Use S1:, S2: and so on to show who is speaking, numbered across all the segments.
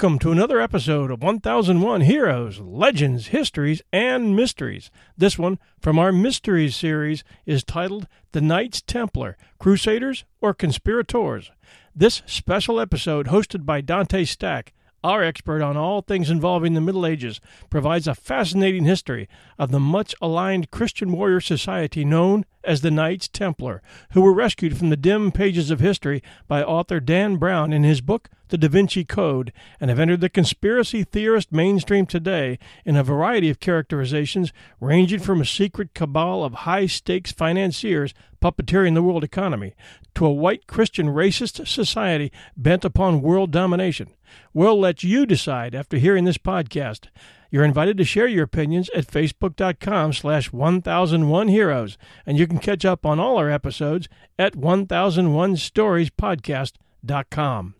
S1: welcome to another episode of 1001 Heroes, Legends, Histories, and Mysteries. This one from our Mysteries series is titled The Knights Templar Crusaders or Conspirators. This special episode, hosted by Dante Stack, our expert on all things involving the Middle Ages, provides a fascinating history of the much aligned Christian warrior society known as the Knights Templar, who were rescued from the dim pages of history by author Dan Brown in his book, The Da Vinci Code, and have entered the conspiracy theorist mainstream today in a variety of characterizations ranging from a secret cabal of high stakes financiers puppeteering the world economy to a white Christian racist society bent upon world domination. We'll let you decide after hearing this podcast. You're invited to share your opinions at facebook.com slash 1001heroes, and you can catch up on all our episodes at 1001storiespodcast.com.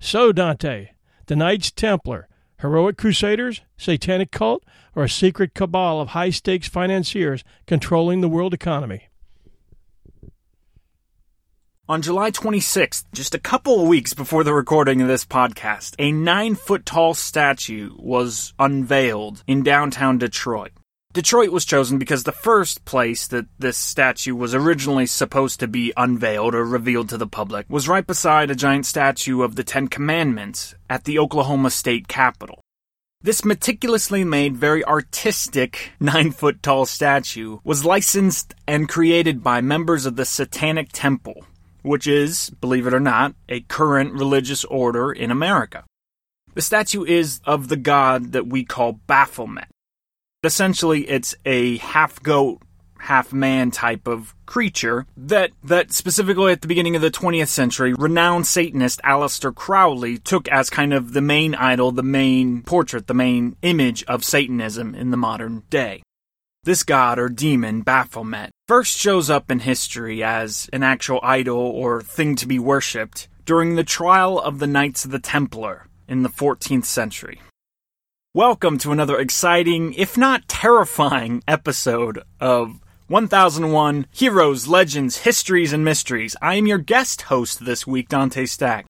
S1: So, Dante, the Knights Templar, heroic crusaders, satanic cult, or a secret cabal of high-stakes financiers controlling the world economy?
S2: On July 26th, just a couple of weeks before the recording of this podcast, a nine foot tall statue was unveiled in downtown Detroit. Detroit was chosen because the first place that this statue was originally supposed to be unveiled or revealed to the public was right beside a giant statue of the Ten Commandments at the Oklahoma State Capitol. This meticulously made, very artistic, nine foot tall statue was licensed and created by members of the Satanic Temple, which is, believe it or not, a current religious order in America. The statue is of the god that we call Baphomet. Essentially, it's a half goat, half man type of creature that, that specifically at the beginning of the 20th century, renowned Satanist Aleister Crowley took as kind of the main idol, the main portrait, the main image of Satanism in the modern day. This god or demon, Baphomet, first shows up in history as an actual idol or thing to be worshipped during the trial of the Knights of the Templar in the 14th century. Welcome to another exciting, if not terrifying, episode of 1001 Heroes, Legends, Histories, and Mysteries. I am your guest host this week, Dante Stack.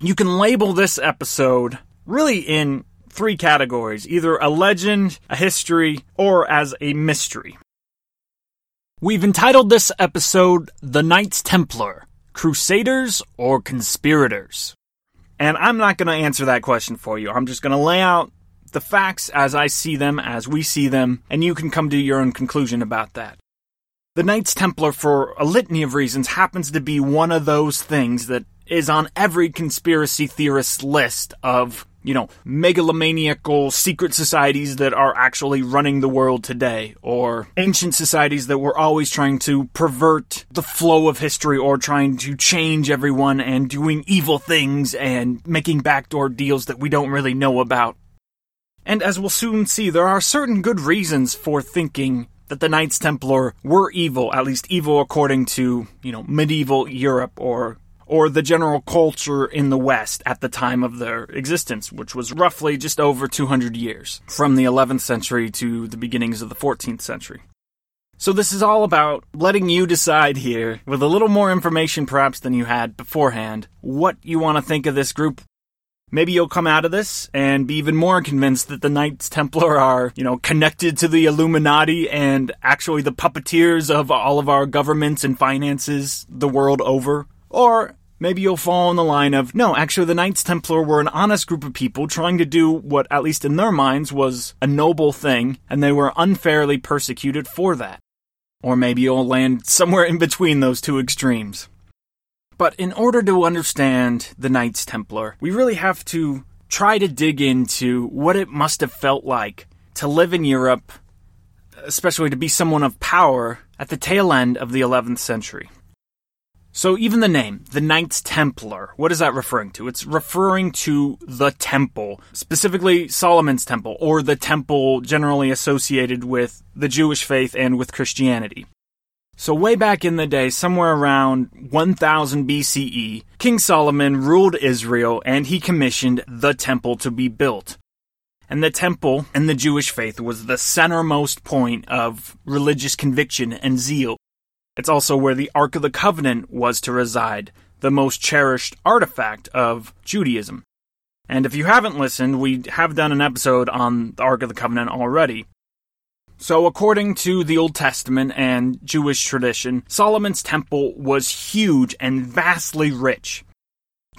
S2: You can label this episode really in three categories either a legend, a history, or as a mystery. We've entitled this episode The Knights Templar Crusaders or Conspirators? And I'm not going to answer that question for you. I'm just going to lay out the facts as I see them, as we see them, and you can come to your own conclusion about that. The Knights Templar, for a litany of reasons, happens to be one of those things that is on every conspiracy theorist's list of you know, megalomaniacal secret societies that are actually running the world today, or ancient societies that were always trying to pervert the flow of history or trying to change everyone and doing evil things and making backdoor deals that we don't really know about. And as we'll soon see, there are certain good reasons for thinking that the Knights Templar were evil, at least evil according to, you know, medieval Europe or or the general culture in the West at the time of their existence, which was roughly just over 200 years, from the 11th century to the beginnings of the 14th century. So, this is all about letting you decide here, with a little more information perhaps than you had beforehand, what you want to think of this group. Maybe you'll come out of this and be even more convinced that the Knights Templar are, you know, connected to the Illuminati and actually the puppeteers of all of our governments and finances the world over. Or maybe you'll fall on the line of, no, actually, the Knights Templar were an honest group of people trying to do what, at least in their minds, was a noble thing, and they were unfairly persecuted for that. Or maybe you'll land somewhere in between those two extremes. But in order to understand the Knights Templar, we really have to try to dig into what it must have felt like to live in Europe, especially to be someone of power at the tail end of the 11th century. So even the name, the Knights Templar, what is that referring to? It's referring to the temple, specifically Solomon's temple, or the temple generally associated with the Jewish faith and with Christianity. So way back in the day, somewhere around 1000 BCE, King Solomon ruled Israel and he commissioned the temple to be built. And the temple and the Jewish faith was the centermost point of religious conviction and zeal it's also where the Ark of the Covenant was to reside, the most cherished artifact of Judaism. And if you haven't listened, we have done an episode on the Ark of the Covenant already. So, according to the Old Testament and Jewish tradition, Solomon's temple was huge and vastly rich.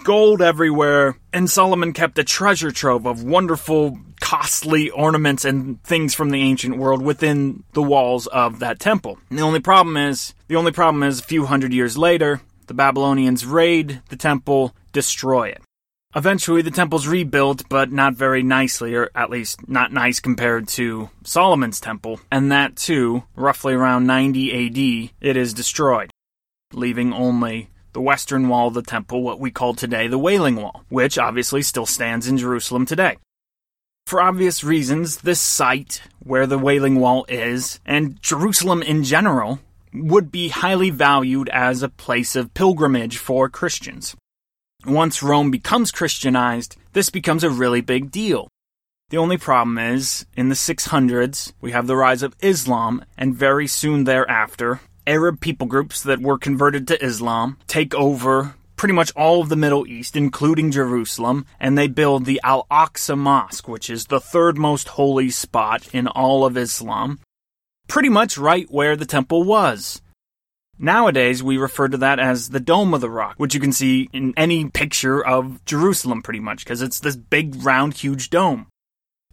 S2: Gold everywhere, and Solomon kept a treasure trove of wonderful, costly ornaments and things from the ancient world within the walls of that temple. And the only problem is, the only problem is, a few hundred years later, the Babylonians raid the temple, destroy it. Eventually, the temple's rebuilt, but not very nicely, or at least not nice compared to Solomon's temple. And that too, roughly around 90 AD, it is destroyed, leaving only the western wall of the temple, what we call today the Wailing Wall, which obviously still stands in Jerusalem today. For obvious reasons, this site where the Wailing Wall is, and Jerusalem in general, would be highly valued as a place of pilgrimage for Christians. Once Rome becomes Christianized, this becomes a really big deal. The only problem is, in the 600s, we have the rise of Islam, and very soon thereafter, Arab people groups that were converted to Islam take over pretty much all of the Middle East, including Jerusalem, and they build the Al Aqsa Mosque, which is the third most holy spot in all of Islam, pretty much right where the temple was. Nowadays, we refer to that as the Dome of the Rock, which you can see in any picture of Jerusalem pretty much, because it's this big, round, huge dome.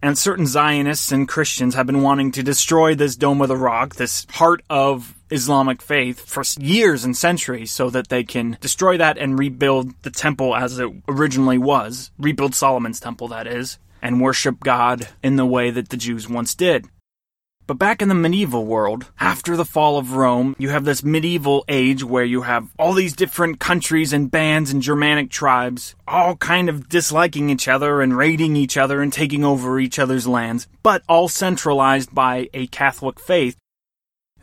S2: And certain Zionists and Christians have been wanting to destroy this Dome of the Rock, this heart of Islamic faith, for years and centuries so that they can destroy that and rebuild the temple as it originally was, rebuild Solomon's temple, that is, and worship God in the way that the Jews once did. But back in the medieval world, after the fall of Rome, you have this medieval age where you have all these different countries and bands and Germanic tribes all kind of disliking each other and raiding each other and taking over each other's lands, but all centralized by a Catholic faith.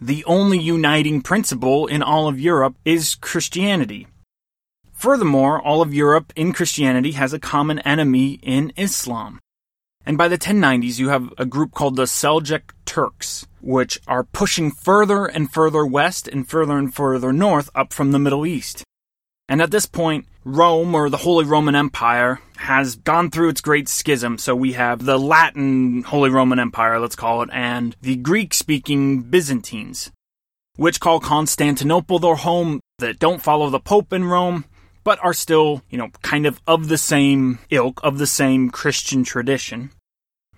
S2: The only uniting principle in all of Europe is Christianity. Furthermore, all of Europe in Christianity has a common enemy in Islam. And by the 1090s, you have a group called the Seljuk Turks, which are pushing further and further west and further and further north up from the Middle East. And at this point, Rome, or the Holy Roman Empire, has gone through its great schism. So we have the Latin Holy Roman Empire, let's call it, and the Greek speaking Byzantines, which call Constantinople their home, that don't follow the Pope in Rome, but are still, you know, kind of of the same ilk, of the same Christian tradition.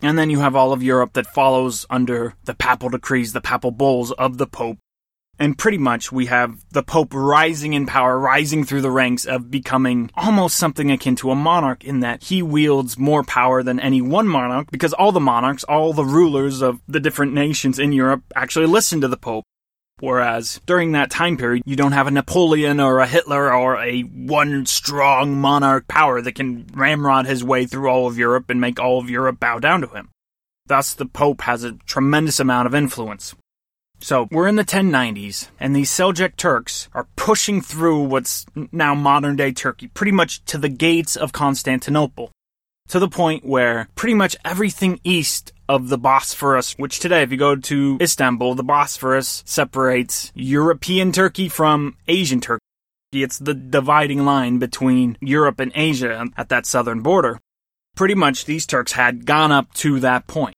S2: And then you have all of Europe that follows under the papal decrees, the papal bulls of the Pope. And pretty much we have the Pope rising in power, rising through the ranks of becoming almost something akin to a monarch in that he wields more power than any one monarch because all the monarchs, all the rulers of the different nations in Europe actually listen to the Pope. Whereas during that time period, you don't have a Napoleon or a Hitler or a one strong monarch power that can ramrod his way through all of Europe and make all of Europe bow down to him. Thus, the Pope has a tremendous amount of influence. So, we're in the 1090s, and these Seljuk Turks are pushing through what's now modern day Turkey, pretty much to the gates of Constantinople to the point where pretty much everything east of the Bosphorus, which today, if you go to Istanbul, the Bosphorus separates European Turkey from Asian Turkey. It's the dividing line between Europe and Asia at that southern border. Pretty much these Turks had gone up to that point.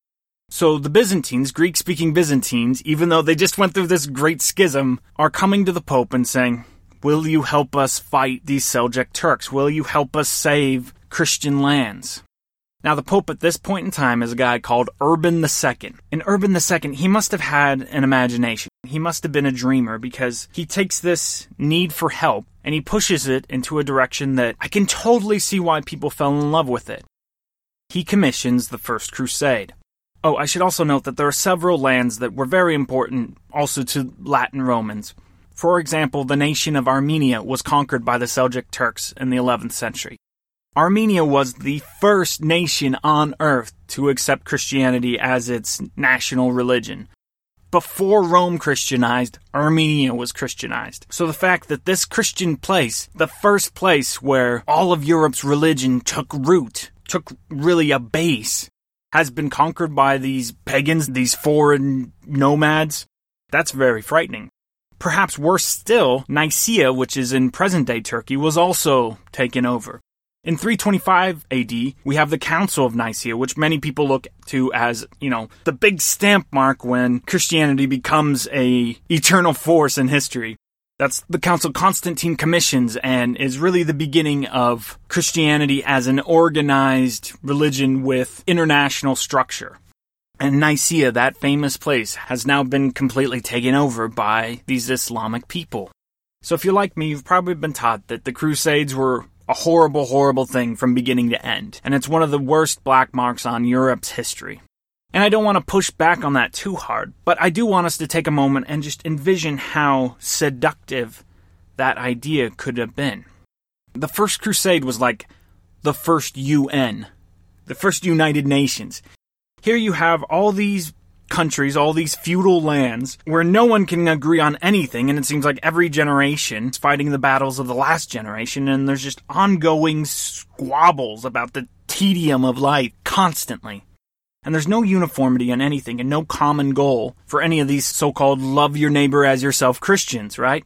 S2: So the Byzantines, Greek speaking Byzantines, even though they just went through this great schism, are coming to the Pope and saying, Will you help us fight these Seljuk Turks? Will you help us save Christian lands. Now, the Pope at this point in time is a guy called Urban II. And Urban II, he must have had an imagination. He must have been a dreamer because he takes this need for help and he pushes it into a direction that I can totally see why people fell in love with it. He commissions the First Crusade. Oh, I should also note that there are several lands that were very important also to Latin Romans. For example, the nation of Armenia was conquered by the Seljuk Turks in the 11th century. Armenia was the first nation on earth to accept Christianity as its national religion. Before Rome Christianized, Armenia was Christianized. So the fact that this Christian place, the first place where all of Europe's religion took root, took really a base, has been conquered by these pagans, these foreign nomads, that's very frightening. Perhaps worse still, Nicaea, which is in present day Turkey, was also taken over. In 325 AD, we have the Council of Nicaea, which many people look to as, you know, the big stamp mark when Christianity becomes a eternal force in history. That's the Council Constantine commissions and is really the beginning of Christianity as an organized religion with international structure. And Nicaea, that famous place, has now been completely taken over by these Islamic people. So if you're like me, you've probably been taught that the Crusades were a horrible, horrible thing from beginning to end, and it's one of the worst black marks on Europe's history. And I don't want to push back on that too hard, but I do want us to take a moment and just envision how seductive that idea could have been. The First Crusade was like the first UN, the first United Nations. Here you have all these countries, all these feudal lands, where no one can agree on anything, and it seems like every generation is fighting the battles of the last generation, and there's just ongoing squabbles about the tedium of life constantly. And there's no uniformity in anything and no common goal for any of these so called love your neighbor as yourself Christians, right?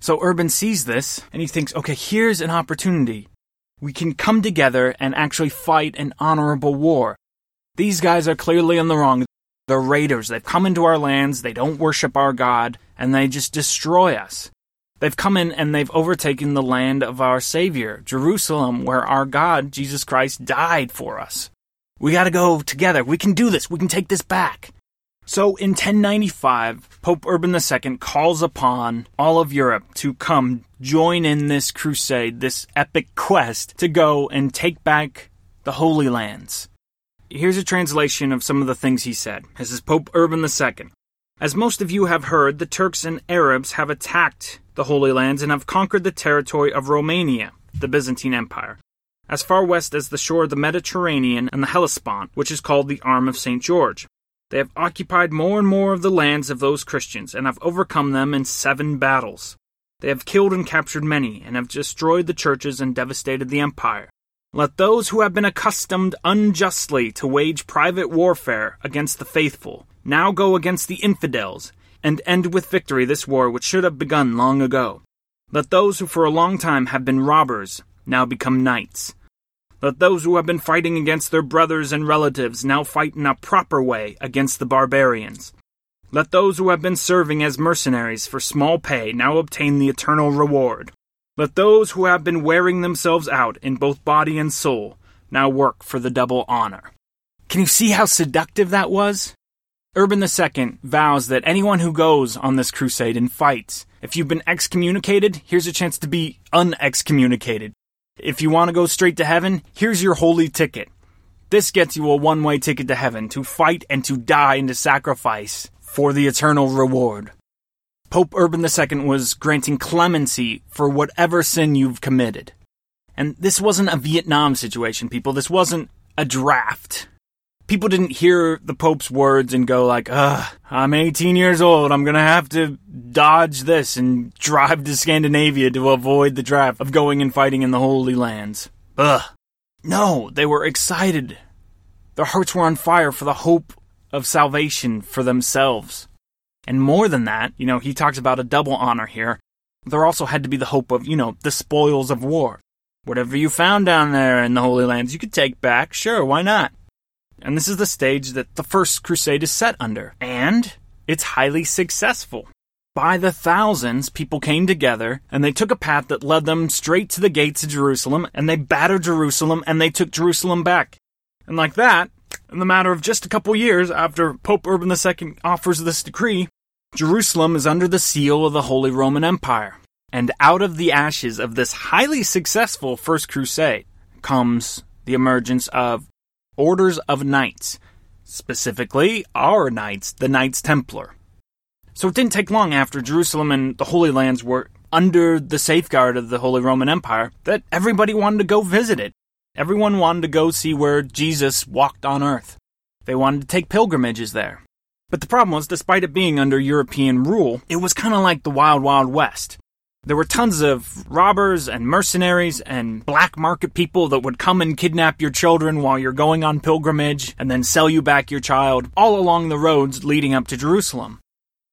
S2: So Urban sees this and he thinks, okay, here's an opportunity. We can come together and actually fight an honorable war. These guys are clearly in the wrong. They're raiders. They've come into our lands, they don't worship our God, and they just destroy us. They've come in and they've overtaken the land of our Savior, Jerusalem, where our God, Jesus Christ, died for us. We gotta go together. We can do this. We can take this back. So in 1095, Pope Urban II calls upon all of Europe to come join in this crusade, this epic quest to go and take back the Holy Lands. Here's a translation of some of the things he said. This is Pope Urban II. As most of you have heard, the Turks and Arabs have attacked the Holy Lands and have conquered the territory of Romania, the Byzantine Empire, as far west as the shore of the Mediterranean and the Hellespont, which is called the Arm of St. George. They have occupied more and more of the lands of those Christians and have overcome them in seven battles. They have killed and captured many, and have destroyed the churches and devastated the empire. Let those who have been accustomed unjustly to wage private warfare against the faithful now go against the infidels, and end with victory this war which should have begun long ago. Let those who for a long time have been robbers now become knights. Let those who have been fighting against their brothers and relatives now fight in a proper way against the barbarians. Let those who have been serving as mercenaries for small pay now obtain the eternal reward. Let those who have been wearing themselves out in both body and soul now work for the double honor. Can you see how seductive that was? Urban II vows that anyone who goes on this crusade and fights, if you've been excommunicated, here's a chance to be unexcommunicated. If you want to go straight to heaven, here's your holy ticket. This gets you a one way ticket to heaven to fight and to die and to sacrifice for the eternal reward. Pope Urban II was granting clemency for whatever sin you've committed. And this wasn't a Vietnam situation, people. This wasn't a draft. People didn't hear the Pope's words and go like, ugh, I'm 18 years old. I'm gonna have to dodge this and drive to Scandinavia to avoid the draft of going and fighting in the Holy Lands. Ugh. No, they were excited. Their hearts were on fire for the hope of salvation for themselves. And more than that, you know, he talks about a double honor here. There also had to be the hope of, you know, the spoils of war. Whatever you found down there in the Holy Lands, you could take back. Sure, why not? And this is the stage that the First Crusade is set under. And it's highly successful. By the thousands, people came together and they took a path that led them straight to the gates of Jerusalem and they battered Jerusalem and they took Jerusalem back. And like that, in the matter of just a couple years after Pope Urban II offers this decree, Jerusalem is under the seal of the Holy Roman Empire. And out of the ashes of this highly successful First Crusade comes the emergence of orders of knights, specifically our knights, the Knights Templar. So it didn't take long after Jerusalem and the Holy Lands were under the safeguard of the Holy Roman Empire that everybody wanted to go visit it. Everyone wanted to go see where Jesus walked on earth. They wanted to take pilgrimages there. But the problem was, despite it being under European rule, it was kind of like the Wild Wild West. There were tons of robbers and mercenaries and black market people that would come and kidnap your children while you're going on pilgrimage and then sell you back your child all along the roads leading up to Jerusalem.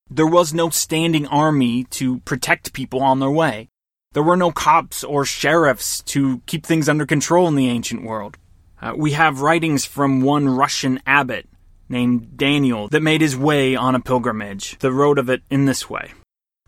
S2: There was no standing army to protect people on their way. There were no cops or sheriffs to keep things under control in the ancient world. Uh, we have writings from one Russian abbot named Daniel that made his way on a pilgrimage, the road of it in this way.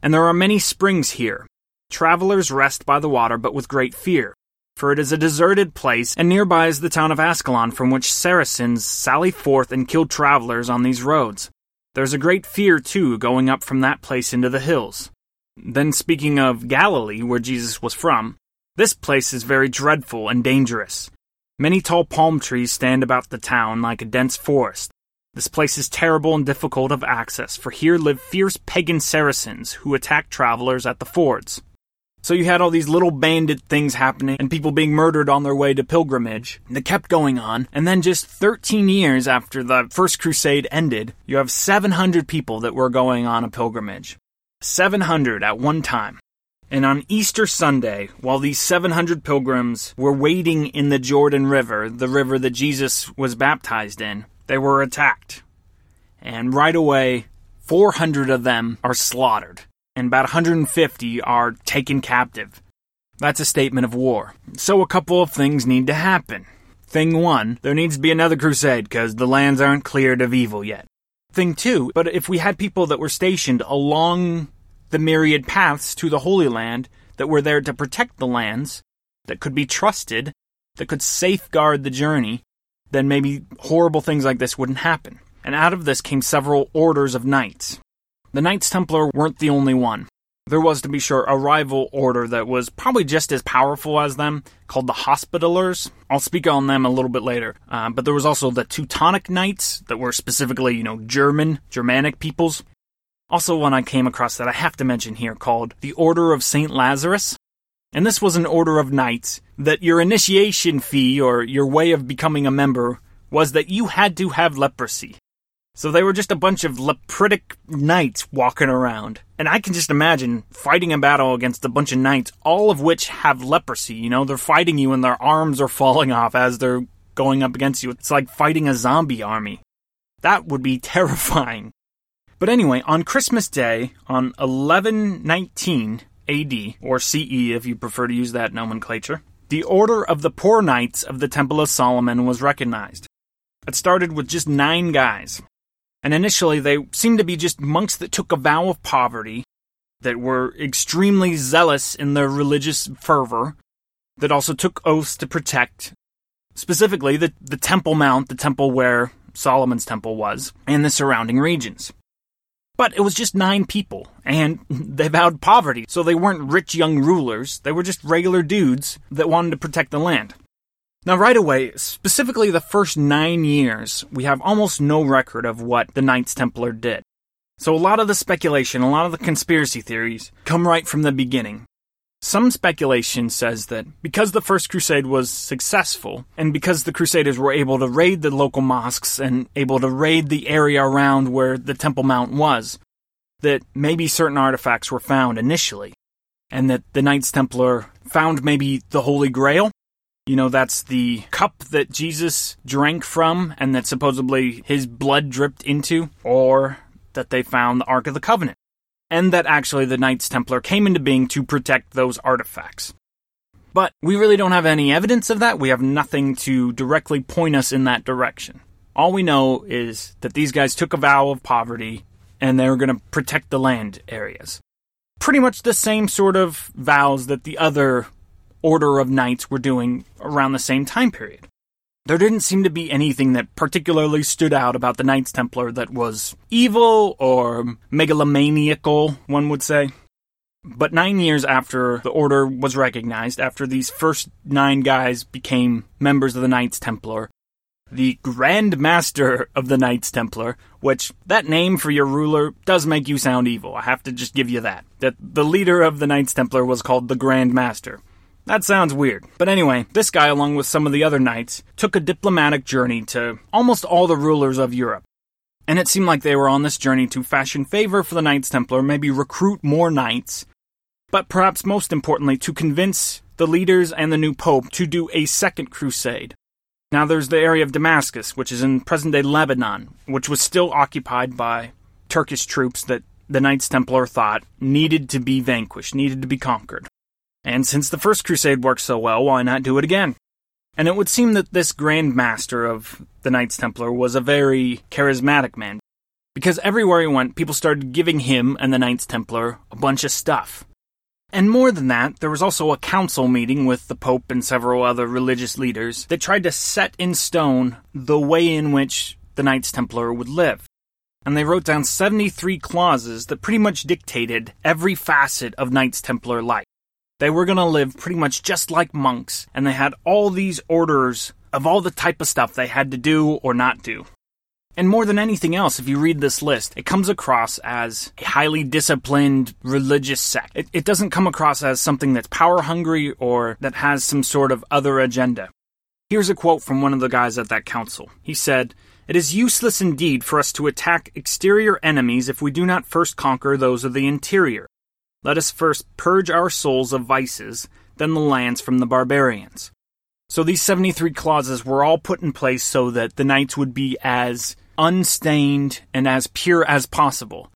S2: And there are many springs here. Travelers rest by the water, but with great fear, for it is a deserted place, and nearby is the town of Ascalon, from which Saracens sally forth and kill travelers on these roads. There's a great fear, too, going up from that place into the hills. Then, speaking of Galilee, where Jesus was from, this place is very dreadful and dangerous. Many tall palm trees stand about the town like a dense forest. This place is terrible and difficult of access, for here live fierce pagan Saracens who attack travelers at the fords. So you had all these little bandit things happening and people being murdered on their way to pilgrimage that kept going on. And then just 13 years after the first crusade ended, you have 700 people that were going on a pilgrimage. 700 at one time. And on Easter Sunday, while these 700 pilgrims were wading in the Jordan River, the river that Jesus was baptized in, they were attacked. And right away, 400 of them are slaughtered, and about 150 are taken captive. That's a statement of war. So a couple of things need to happen. Thing one, there needs to be another crusade because the lands aren't cleared of evil yet. Thing two, but if we had people that were stationed along the myriad paths to the Holy Land that were there to protect the lands, that could be trusted, that could safeguard the journey, then maybe horrible things like this wouldn't happen. And out of this came several orders of knights. The Knights Templar weren't the only one. There was, to be sure, a rival order that was probably just as powerful as them, called the Hospitallers. I'll speak on them a little bit later. Uh, but there was also the Teutonic Knights that were specifically, you know, German, Germanic peoples. Also, one I came across that I have to mention here called the Order of St. Lazarus. And this was an order of knights that your initiation fee or your way of becoming a member was that you had to have leprosy. So they were just a bunch of lepritic knights walking around. And I can just imagine fighting a battle against a bunch of knights, all of which have leprosy. You know, they're fighting you and their arms are falling off as they're going up against you. It's like fighting a zombie army. That would be terrifying. But anyway, on Christmas Day, on 1119 AD, or CE if you prefer to use that nomenclature, the Order of the Poor Knights of the Temple of Solomon was recognized. It started with just nine guys. And initially, they seemed to be just monks that took a vow of poverty, that were extremely zealous in their religious fervor, that also took oaths to protect, specifically the, the Temple Mount, the temple where Solomon's temple was, and the surrounding regions. But it was just nine people, and they vowed poverty, so they weren't rich young rulers, they were just regular dudes that wanted to protect the land. Now, right away, specifically the first nine years, we have almost no record of what the Knights Templar did. So a lot of the speculation, a lot of the conspiracy theories come right from the beginning. Some speculation says that because the First Crusade was successful, and because the Crusaders were able to raid the local mosques and able to raid the area around where the Temple Mount was, that maybe certain artifacts were found initially, and that the Knights Templar found maybe the Holy Grail. You know, that's the cup that Jesus drank from and that supposedly his blood dripped into, or that they found the Ark of the Covenant and that actually the Knights Templar came into being to protect those artifacts. But we really don't have any evidence of that. We have nothing to directly point us in that direction. All we know is that these guys took a vow of poverty and they were going to protect the land areas. Pretty much the same sort of vows that the other order of knights were doing around the same time period. There didn't seem to be anything that particularly stood out about the Knights Templar that was evil or megalomaniacal, one would say. But nine years after the order was recognized, after these first nine guys became members of the Knights Templar, the Grand Master of the Knights Templar, which that name for your ruler does make you sound evil. I have to just give you that. That the leader of the Knights Templar was called the Grand Master. That sounds weird. But anyway, this guy, along with some of the other knights, took a diplomatic journey to almost all the rulers of Europe. And it seemed like they were on this journey to fashion favor for the Knights Templar, maybe recruit more knights, but perhaps most importantly, to convince the leaders and the new pope to do a second crusade. Now, there's the area of Damascus, which is in present day Lebanon, which was still occupied by Turkish troops that the Knights Templar thought needed to be vanquished, needed to be conquered. And since the First Crusade worked so well, why not do it again? And it would seem that this Grand Master of the Knights Templar was a very charismatic man, because everywhere he went, people started giving him and the Knights Templar a bunch of stuff. And more than that, there was also a council meeting with the Pope and several other religious leaders that tried to set in stone the way in which the Knights Templar would live. And they wrote down 73 clauses that pretty much dictated every facet of Knights Templar life. They were going to live pretty much just like monks, and they had all these orders of all the type of stuff they had to do or not do. And more than anything else, if you read this list, it comes across as a highly disciplined religious sect. It, it, doesn't come across as something that's power hungry or that has some sort of other agenda. Here's a quote from one of the guys at that council. He said, It is useless indeed for us to attack exterior enemies if we do not first conquer those of the interior. Let us first purge our souls of vices, then the lands from the barbarians. So these 73 clauses were all put in place so that the knights would be as unstained and as pure as possible.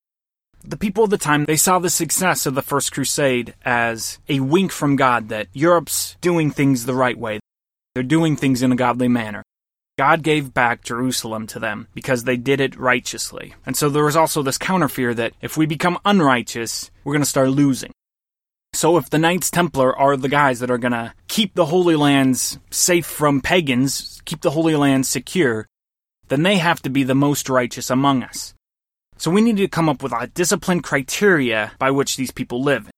S2: The people of the time, they saw the success of the First Crusade as a wink from God that Europe's doing things the right way. They're doing things in a godly manner. God gave back Jerusalem to them because they did it righteously. And so there was also this counterfear that if we become unrighteous, we're going to start losing. So if the Knights Templar are the guys that are going to keep the Holy Lands safe from pagans, keep the Holy Lands secure, then they have to be the most righteous among us. So we need to come up with a disciplined criteria by which these people live.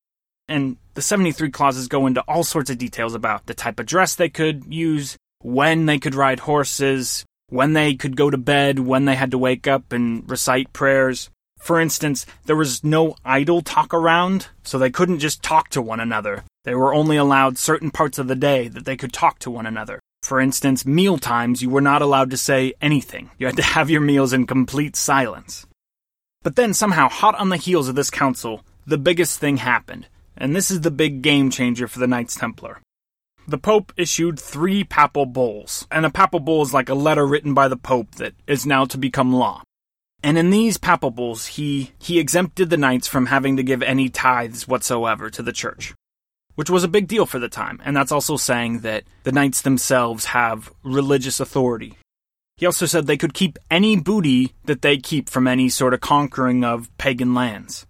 S2: And the 73 clauses go into all sorts of details about the type of dress they could use, when they could ride horses, when they could go to bed, when they had to wake up and recite prayers. For instance, there was no idle talk around, so they couldn't just talk to one another. They were only allowed certain parts of the day that they could talk to one another. For instance, meal times, you were not allowed to say anything. You had to have your meals in complete silence. But then, somehow, hot on the heels of this council, the biggest thing happened. And this is the big game changer for the Knights Templar the Pope issued three papal bulls, and a papal bull is like a letter written by the Pope that is now to become law. And in these papal bulls, he, he exempted the knights from having to give any tithes whatsoever to the church, which was a big deal for the time, and that's also saying that the knights themselves have religious authority. He also said they could keep any booty that they keep from any sort of conquering of pagan lands.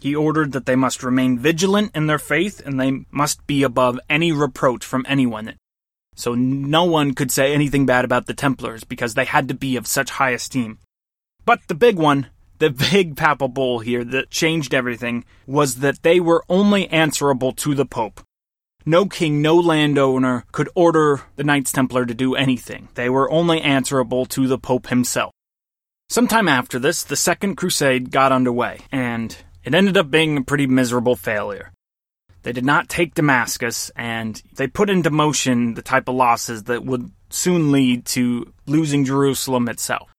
S2: He ordered that they must remain vigilant in their faith and they must be above any reproach from anyone. So no one could say anything bad about the Templars because they had to be of such high esteem. But the big one, the big papal bull here that changed everything, was that they were only answerable to the Pope. No king, no landowner could order the Knights Templar to do anything. They were only answerable to the Pope himself. Sometime after this, the Second Crusade got underway, and it ended up being a pretty miserable failure. They did not take Damascus, and they put into motion the type of losses that would soon lead to losing Jerusalem itself.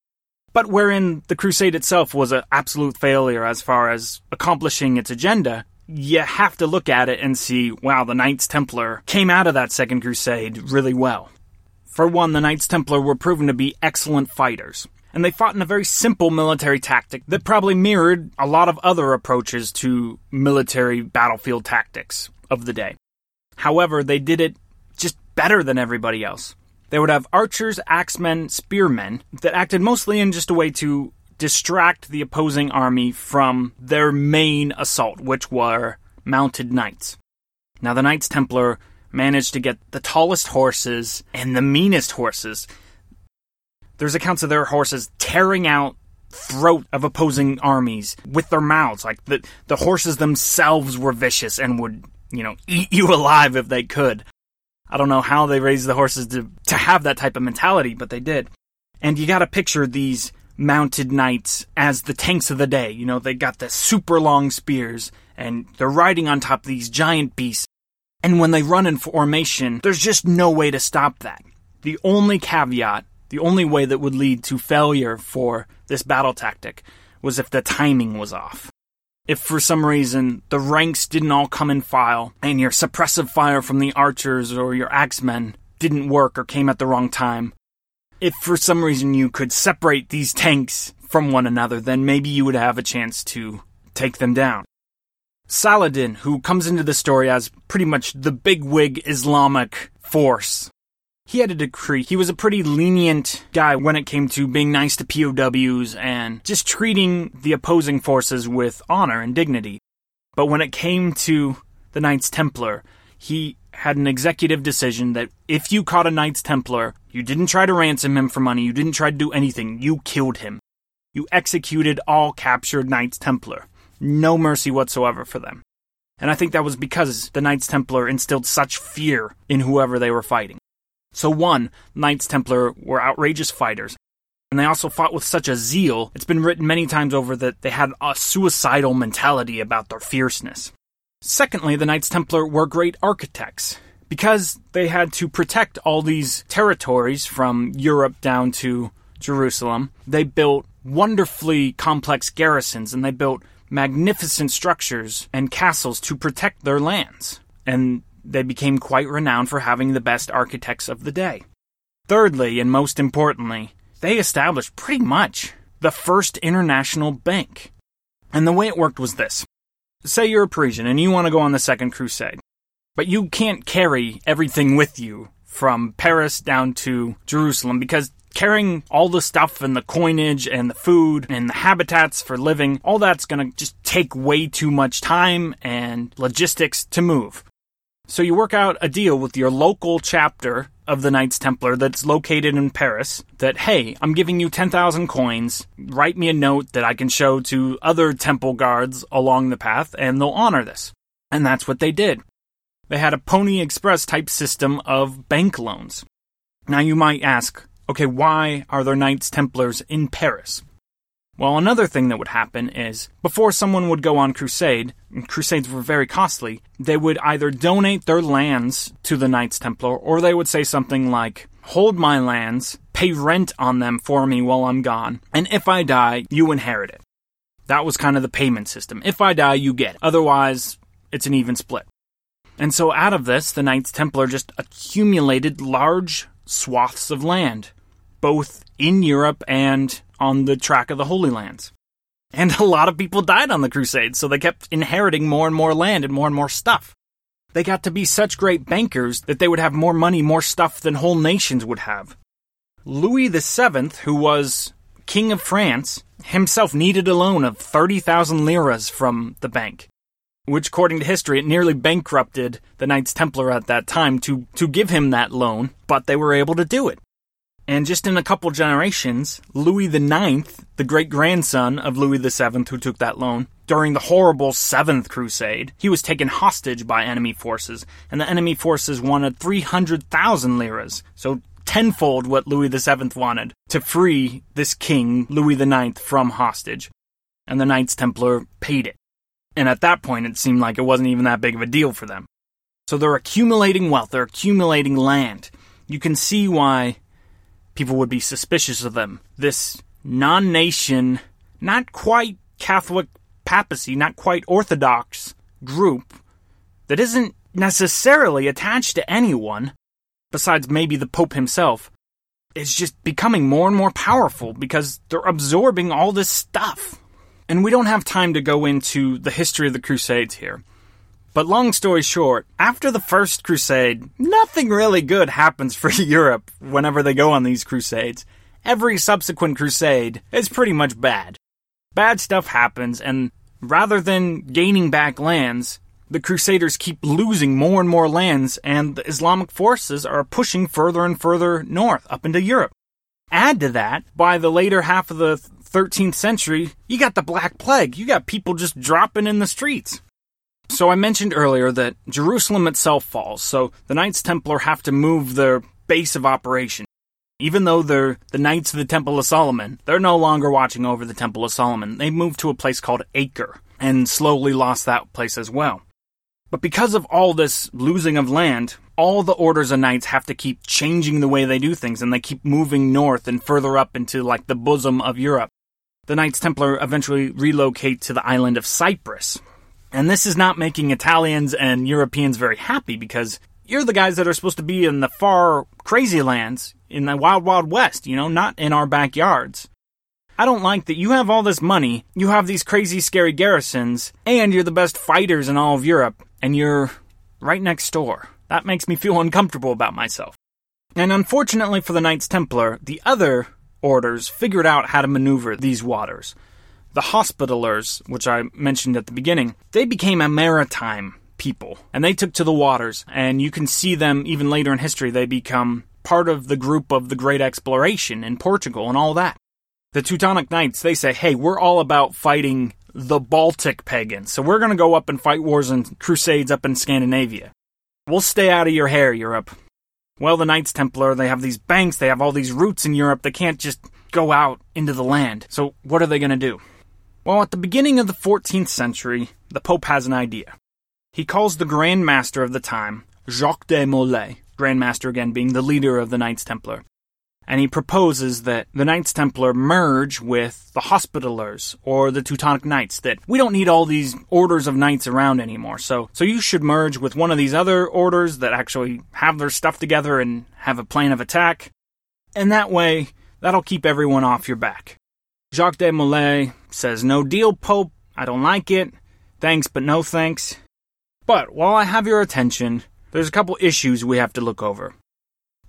S2: But wherein the crusade itself was an absolute failure as far as accomplishing its agenda, you have to look at it and see, wow, the Knights Templar came out of that Second Crusade really well. For one, the Knights Templar were proven to be excellent fighters and they fought in a very simple military tactic that probably mirrored a lot of other approaches to military battlefield tactics of the day. However, they did it just better than everybody else. They would have archers, axemen, spearmen that acted mostly in just a way to distract the opposing army from their main assault, which were mounted knights. Now, the Knights Templar managed to get the tallest horses and the meanest horses there's accounts of their horses tearing out throat of opposing armies with their mouths. Like the the horses themselves were vicious and would, you know, eat you alive if they could. I don't know how they raised the horses to to have that type of mentality, but they did. And you got to picture these mounted knights as the tanks of the day. You know, they got the super long spears and they're riding on top of these giant beasts. And when they run in formation, there's just no way to stop that. The only caveat the only way that would lead to failure for this battle tactic was if the timing was off. If for some reason the ranks didn't all come in file and your suppressive fire from the archers or your axemen didn't work or came at the wrong time, if for some reason you could separate these tanks from one another, then maybe you would have a chance to take them down. Saladin, who comes into the story as pretty much the bigwig Islamic force. He had a decree. He was a pretty lenient guy when it came to being nice to POWs and just treating the opposing forces with honor and dignity. But when it came to the Knights Templar, he had an executive decision that if you caught a Knights Templar, you didn't try to ransom him for money, you didn't try to do anything, you killed him. You executed all captured Knights Templar. No mercy whatsoever for them. And I think that was because the Knights Templar instilled such fear in whoever they were fighting. So, one, Knights Templar were outrageous fighters, and they also fought with such a zeal. It's been written many times over that they had a suicidal mentality about their fierceness. Secondly, the Knights Templar were great architects. Because they had to protect all these territories from Europe down to Jerusalem, they built wonderfully complex garrisons and they built magnificent structures and castles to protect their lands. And they became quite renowned for having the best architects of the day. Thirdly, and most importantly, they established pretty much the first international bank. And the way it worked was this say you're a Parisian and you want to go on the Second Crusade, but you can't carry everything with you from Paris down to Jerusalem because carrying all the stuff and the coinage and the food and the habitats for living, all that's going to just take way too much time and logistics to move. So you work out a deal with your local chapter of the Knights Templar that's located in Paris that, hey, I'm giving you 10,000 coins. Write me a note that I can show to other temple guards along the path, and they'll honor this. And that's what they did. They had a Pony Express type system of bank loans. Now you might ask, okay, why are there Knights Templars in Paris? Well, another thing that would happen is before someone would go on crusade, and crusades were very costly, they would either donate their lands to the Knights Templar or they would say something like, Hold my lands, pay rent on them for me while I'm gone, and if I die, you inherit it. That was kind of the payment system. If I die, you get it. Otherwise, it's an even split. And so out of this, the Knights Templar just accumulated large swaths of land, both in Europe and on the track of the Holy Lands. And a lot of people died on the Crusades, so they kept inheriting more and more land and more and more stuff. They got to be such great bankers that they would have more money, more stuff than whole nations would have. Louis VII, who was King of France, himself needed a loan of 30,000 liras from the bank, which, according to history, it nearly bankrupted the Knights Templar at that time to, to give him that loan, but they were able to do it. And just in a couple generations, Louis IX, the great grandson of Louis VII who took that loan, during the horrible Seventh Crusade, he was taken hostage by enemy forces, and the enemy forces wanted 300,000 liras, so tenfold what Louis VII wanted, to free this king, Louis IX, from hostage. And the Knights Templar paid it. And at that point, it seemed like it wasn't even that big of a deal for them. So they're accumulating wealth, they're accumulating land. You can see why people would be suspicious of them. This non nation, not quite Catholic papacy, not quite Orthodox group that isn't necessarily attached to anyone, besides maybe the Pope himself, is just becoming more and more powerful because they're absorbing all this stuff. And we don't have time to go into the history of the Crusades here. But long story short, after the first crusade, nothing really good happens for Europe whenever they go on these crusades. Every subsequent crusade is pretty much bad. Bad stuff happens, and rather than gaining back lands, the Crusaders keep losing more and more lands, and the Islamic forces are pushing further and further north, up into Europe. Add to that, by the later half of the 13th century, you got the Black Plague. You got people just dropping in the streets. So I mentioned earlier that Jerusalem itself falls, so the Knights Templar have to move their base of operation. Even though they're the Knights of the Temple of Solomon, they're no longer watching over the Temple of Solomon. They moved to a place called Acre and slowly lost that place as well. But because of all this losing of land, all the orders of knights have to keep changing the way they do things and they keep moving north and further up into like the bosom of Europe. The Knights Templar eventually relocate to the island of Cyprus, and this is not making Italians and Europeans very happy because you're the guys that are supposed to be in the far crazy lands, in the wild, wild west, you know, not in our backyards. I don't like that you have all this money, you have these crazy, scary garrisons, and you're the best fighters in all of Europe, and you're right next door. That makes me feel uncomfortable about myself. And unfortunately for the Knights Templar, the other orders figured out how to maneuver these waters. The Hospitallers, which I mentioned at the beginning, they became a maritime people, and they took to the waters, and you can see them even later in history, they become part of the group of the Great Exploration in Portugal and all that. The Teutonic Knights, they say, hey, we're all about fighting the Baltic pagans, so we're going to go up and fight wars and crusades up in Scandinavia. We'll stay out of your hair, Europe. Well, the Knights Templar, they have these banks, they have all these roots in Europe, they can't just go out into the land. So, what are they going to do? Well, at the beginning of the 14th century, the Pope has an idea. He calls the Grand Master of the time, Jacques de Molay, Grand Master again being the leader of the Knights Templar, and he proposes that the Knights Templar merge with the Hospitallers or the Teutonic Knights. That we don't need all these orders of knights around anymore. So, so you should merge with one of these other orders that actually have their stuff together and have a plan of attack, and that way that'll keep everyone off your back. Jacques de Molay says, "No deal, Pope. I don't like it. Thanks, but no thanks." But while I have your attention, there's a couple issues we have to look over.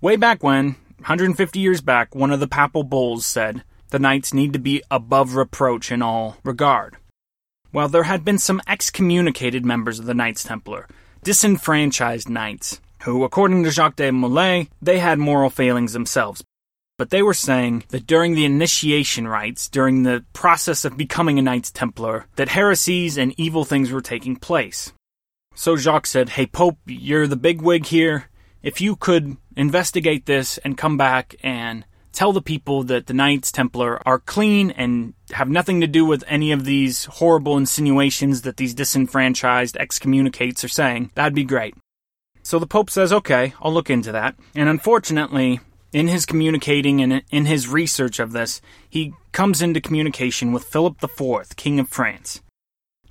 S2: Way back when, 150 years back, one of the papal bulls said the knights need to be above reproach in all regard. Well, there had been some excommunicated members of the Knights Templar, disenfranchised knights, who, according to Jacques de Molay, they had moral failings themselves. But they were saying that during the initiation rites, during the process of becoming a Knights Templar, that heresies and evil things were taking place. So Jacques said, Hey, Pope, you're the bigwig here if you could investigate this and come back and tell the people that the Knights Templar are clean and have nothing to do with any of these horrible insinuations that these disenfranchised excommunicates are saying, that'd be great. So the Pope says, okay, I'll look into that. And unfortunately, in his communicating and in his research of this, he comes into communication with Philip IV, King of France.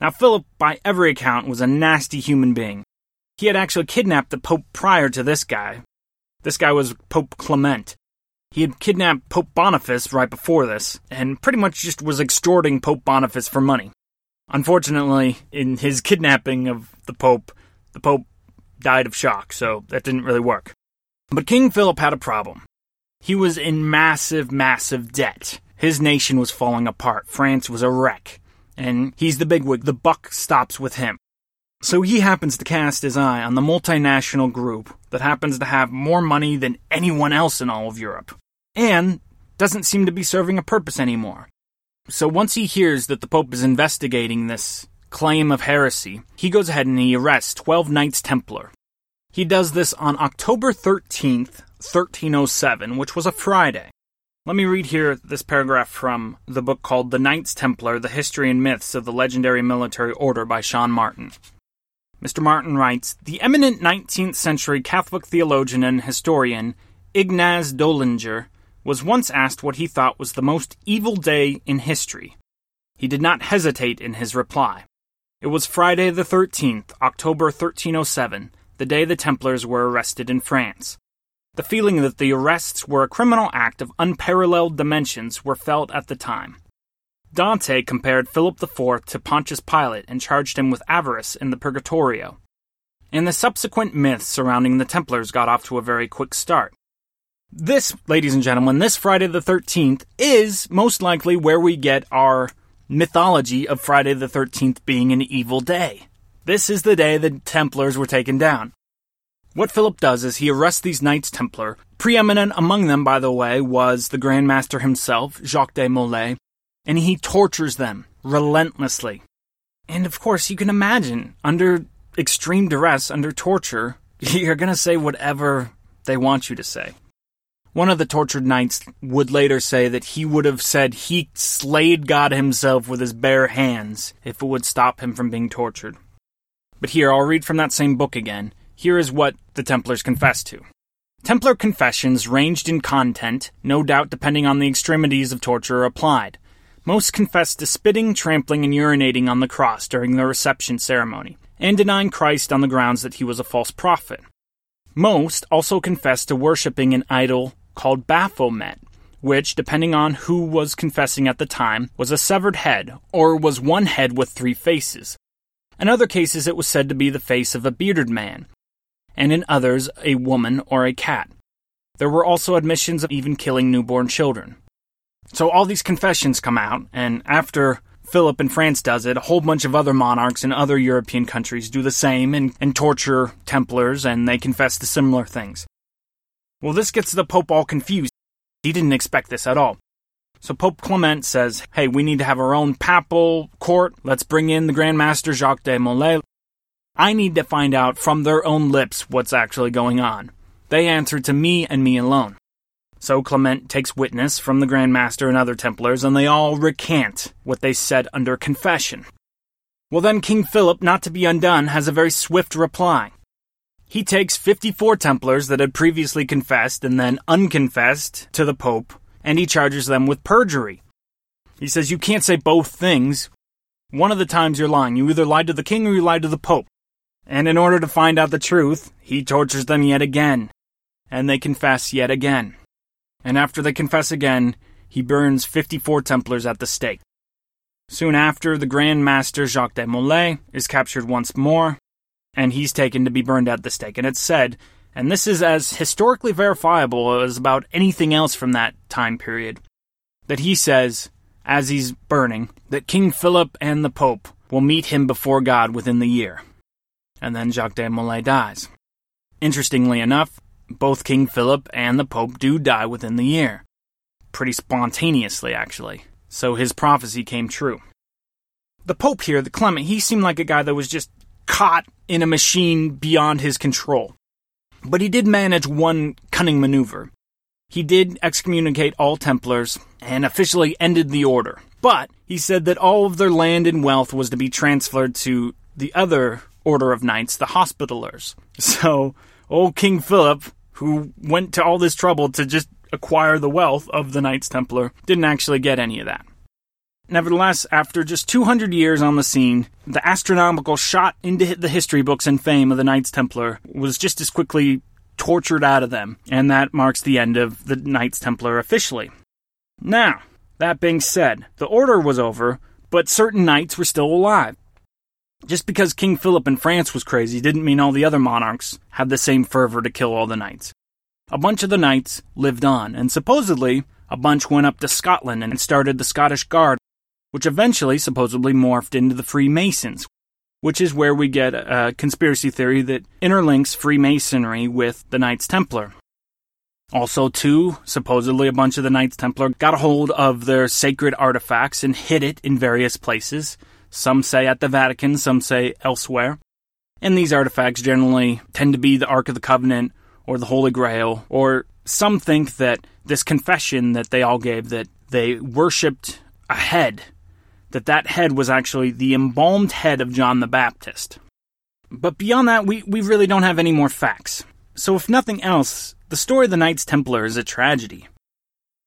S2: Now, Philip, by every account, was a nasty human being. He had actually kidnapped the Pope prior to this guy. This guy was Pope Clement. He had kidnapped Pope Boniface right before this, and pretty much just was extorting Pope Boniface for money. Unfortunately, in his kidnapping of the Pope, the Pope died of shock, so that didn't really work. But King Philip had a problem. He was in massive, massive debt. His nation was falling apart. France was a wreck. And he's the bigwig. The buck stops with him. So he happens to cast his eye on the multinational group that happens to have more money than anyone else in all of Europe, and doesn't seem to be serving a purpose anymore. So once he hears that the Pope is investigating this claim of heresy, he goes ahead and he arrests 12 Knights Templar. He does this on October 13th, 1307, which was a Friday. Let me read here this paragraph from the book called The Knights Templar The History and Myths of the Legendary Military Order by Sean Martin. Mr. Martin writes The eminent 19th century Catholic theologian and historian Ignaz Dollinger was once asked what he thought was the most evil day in history. He did not hesitate in his reply. It was Friday the 13th, October 1307, the day the Templars were arrested in France. The feeling that the arrests were a criminal act of unparalleled dimensions were felt at the time. Dante compared Philip IV to Pontius Pilate and charged him with avarice in the Purgatorio. And the subsequent myths surrounding the Templars got off to a very quick start. This, ladies and gentlemen, this Friday the 13th is most likely where we get our mythology of Friday the 13th being an evil day. This is the day the Templars were taken down. What Philip does is he arrests these Knights Templar. Preeminent among them, by the way, was the Grand Master himself, Jacques de Molay, and he tortures them relentlessly. And of course, you can imagine, under extreme duress, under torture, you're going to say whatever they want you to say. One of the tortured knights would later say that he would have said he slayed God himself with his bare hands if it would stop him from being tortured. But here, I'll read from that same book again. Here is what the Templars confessed to. Templar confessions ranged in content, no doubt depending on the extremities of torture applied. Most confessed to spitting, trampling, and urinating on the cross during the reception ceremony, and denying Christ on the grounds that he was a false prophet. Most also confessed to worshipping an idol called Baphomet, which, depending on who was confessing at the time, was a severed head, or was one head with three faces. In other cases, it was said to be the face of a bearded man, and in others, a woman or a cat. There were also admissions of even killing newborn children. So all these confessions come out, and after Philip in France does it, a whole bunch of other monarchs in other European countries do the same and, and torture Templars, and they confess to similar things. Well, this gets the Pope all confused. He didn't expect this at all. So Pope Clement says, hey, we need to have our own papal court. Let's bring in the Grand Master Jacques de Molay. I need to find out from their own lips what's actually going on. They answer to me and me alone. So Clement takes witness from the Grand Master and other Templars, and they all recant what they said under confession. Well, then King Philip, not to be undone, has a very swift reply. He takes 54 Templars that had previously confessed and then unconfessed to the Pope, and he charges them with perjury. He says, You can't say both things. One of the times you're lying. You either lied to the king or you lied to the Pope. And in order to find out the truth, he tortures them yet again. And they confess yet again and after they confess again, he burns 54 Templars at the stake. Soon after, the Grand Master Jacques de Molay is captured once more, and he's taken to be burned at the stake. And it's said, and this is as historically verifiable as about anything else from that time period, that he says, as he's burning, that King Philip and the Pope will meet him before God within the year. And then Jacques de Molay dies. Interestingly enough, both King Philip and the Pope do die within the year. Pretty spontaneously, actually. So his prophecy came true. The Pope here, the Clement, he seemed like a guy that was just caught in a machine beyond his control. But he did manage one cunning maneuver. He did excommunicate all Templars and officially ended the order. But he said that all of their land and wealth was to be transferred to the other order of knights, the Hospitallers. So, old King Philip who went to all this trouble to just acquire the wealth of the Knights Templar, didn't actually get any of that. Nevertheless, after just 200 years on the scene, the astronomical shot into the history books and fame of the Knights Templar was just as quickly tortured out of them, and that marks the end of the Knights Templar officially. Now, that being said, the order was over, but certain knights were still alive. Just because King Philip in France was crazy didn't mean all the other monarchs had the same fervor to kill all the knights. A bunch of the knights lived on, and supposedly a bunch went up to Scotland and started the Scottish Guard, which eventually supposedly morphed into the Freemasons, which is where we get a conspiracy theory that interlinks Freemasonry with the Knights Templar. Also, too, supposedly a bunch of the Knights Templar got a hold of their sacred artifacts and hid it in various places, some say at the Vatican, some say elsewhere. And these artifacts generally tend to be the Ark of the Covenant or the Holy Grail, or some think that this confession that they all gave that they worshipped a head, that that head was actually the embalmed head of John the Baptist. But beyond that, we, we really don't have any more facts. So, if nothing else, the story of the Knights Templar is a tragedy.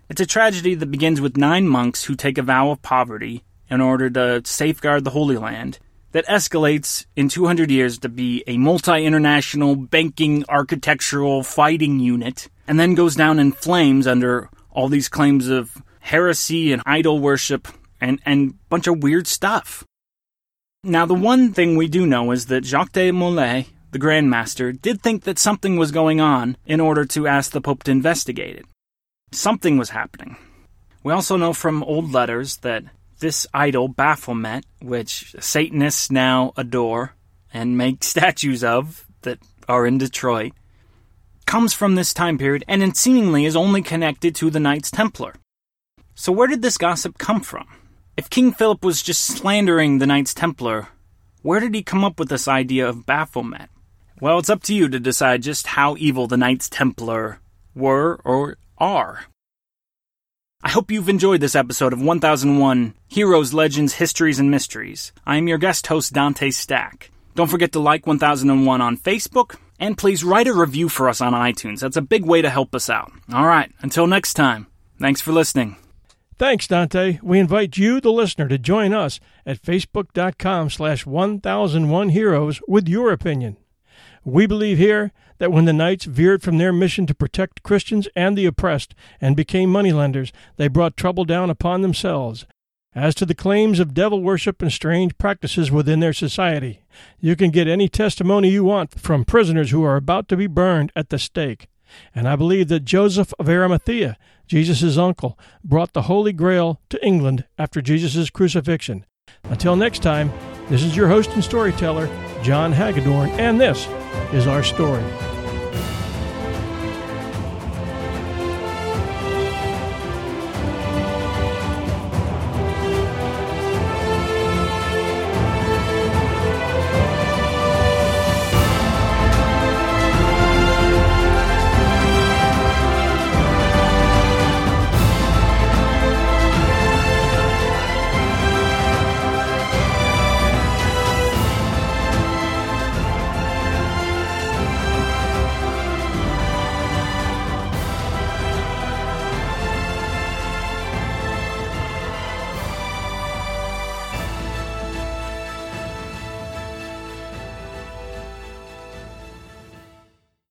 S2: It's a tragedy that begins with nine monks who take a vow of poverty in order to safeguard the Holy Land that escalates in 200 years to be a multi international banking architectural fighting unit and then goes down in flames under all these claims of heresy and idol worship and and bunch of weird stuff. Now the one thing we do know is that Jacques de Molay, the Grand Master, did think that something was going on in order to ask the Pope to investigate it. Something was happening. We also know from old letters that this idol, Baphomet, which Satanists now adore and make statues of that are in Detroit, comes from this time period and seemingly is only connected to the Knights Templar. So, where did this gossip come from? If King Philip was just slandering the Knights Templar, where did he come up with this idea of Baphomet? Well, it's up to you to decide just how evil the Knights Templar were or are. I hope you've enjoyed this episode of 1001 Heroes, Legends, Histories, and Mysteries. I am your guest host, Dante Stack. Don't forget to like 1001 on Facebook, and please write a review for us on iTunes. That's a big way to help us out. All right, until next time, thanks for listening.
S1: Thanks, Dante. We invite you, the listener, to join us at facebook.com slash 1001heroes with your opinion. We believe here that when the Knights veered from their mission to protect Christians and the oppressed and became moneylenders, they brought trouble down upon themselves. As to the claims of devil worship and strange practices within their society, you can get any testimony you want from prisoners who are about to be burned at the stake. And I believe that Joseph of Arimathea, Jesus' uncle, brought the Holy Grail to England after Jesus' crucifixion. Until next time, this is your host and storyteller, John Hagedorn, and this is our story.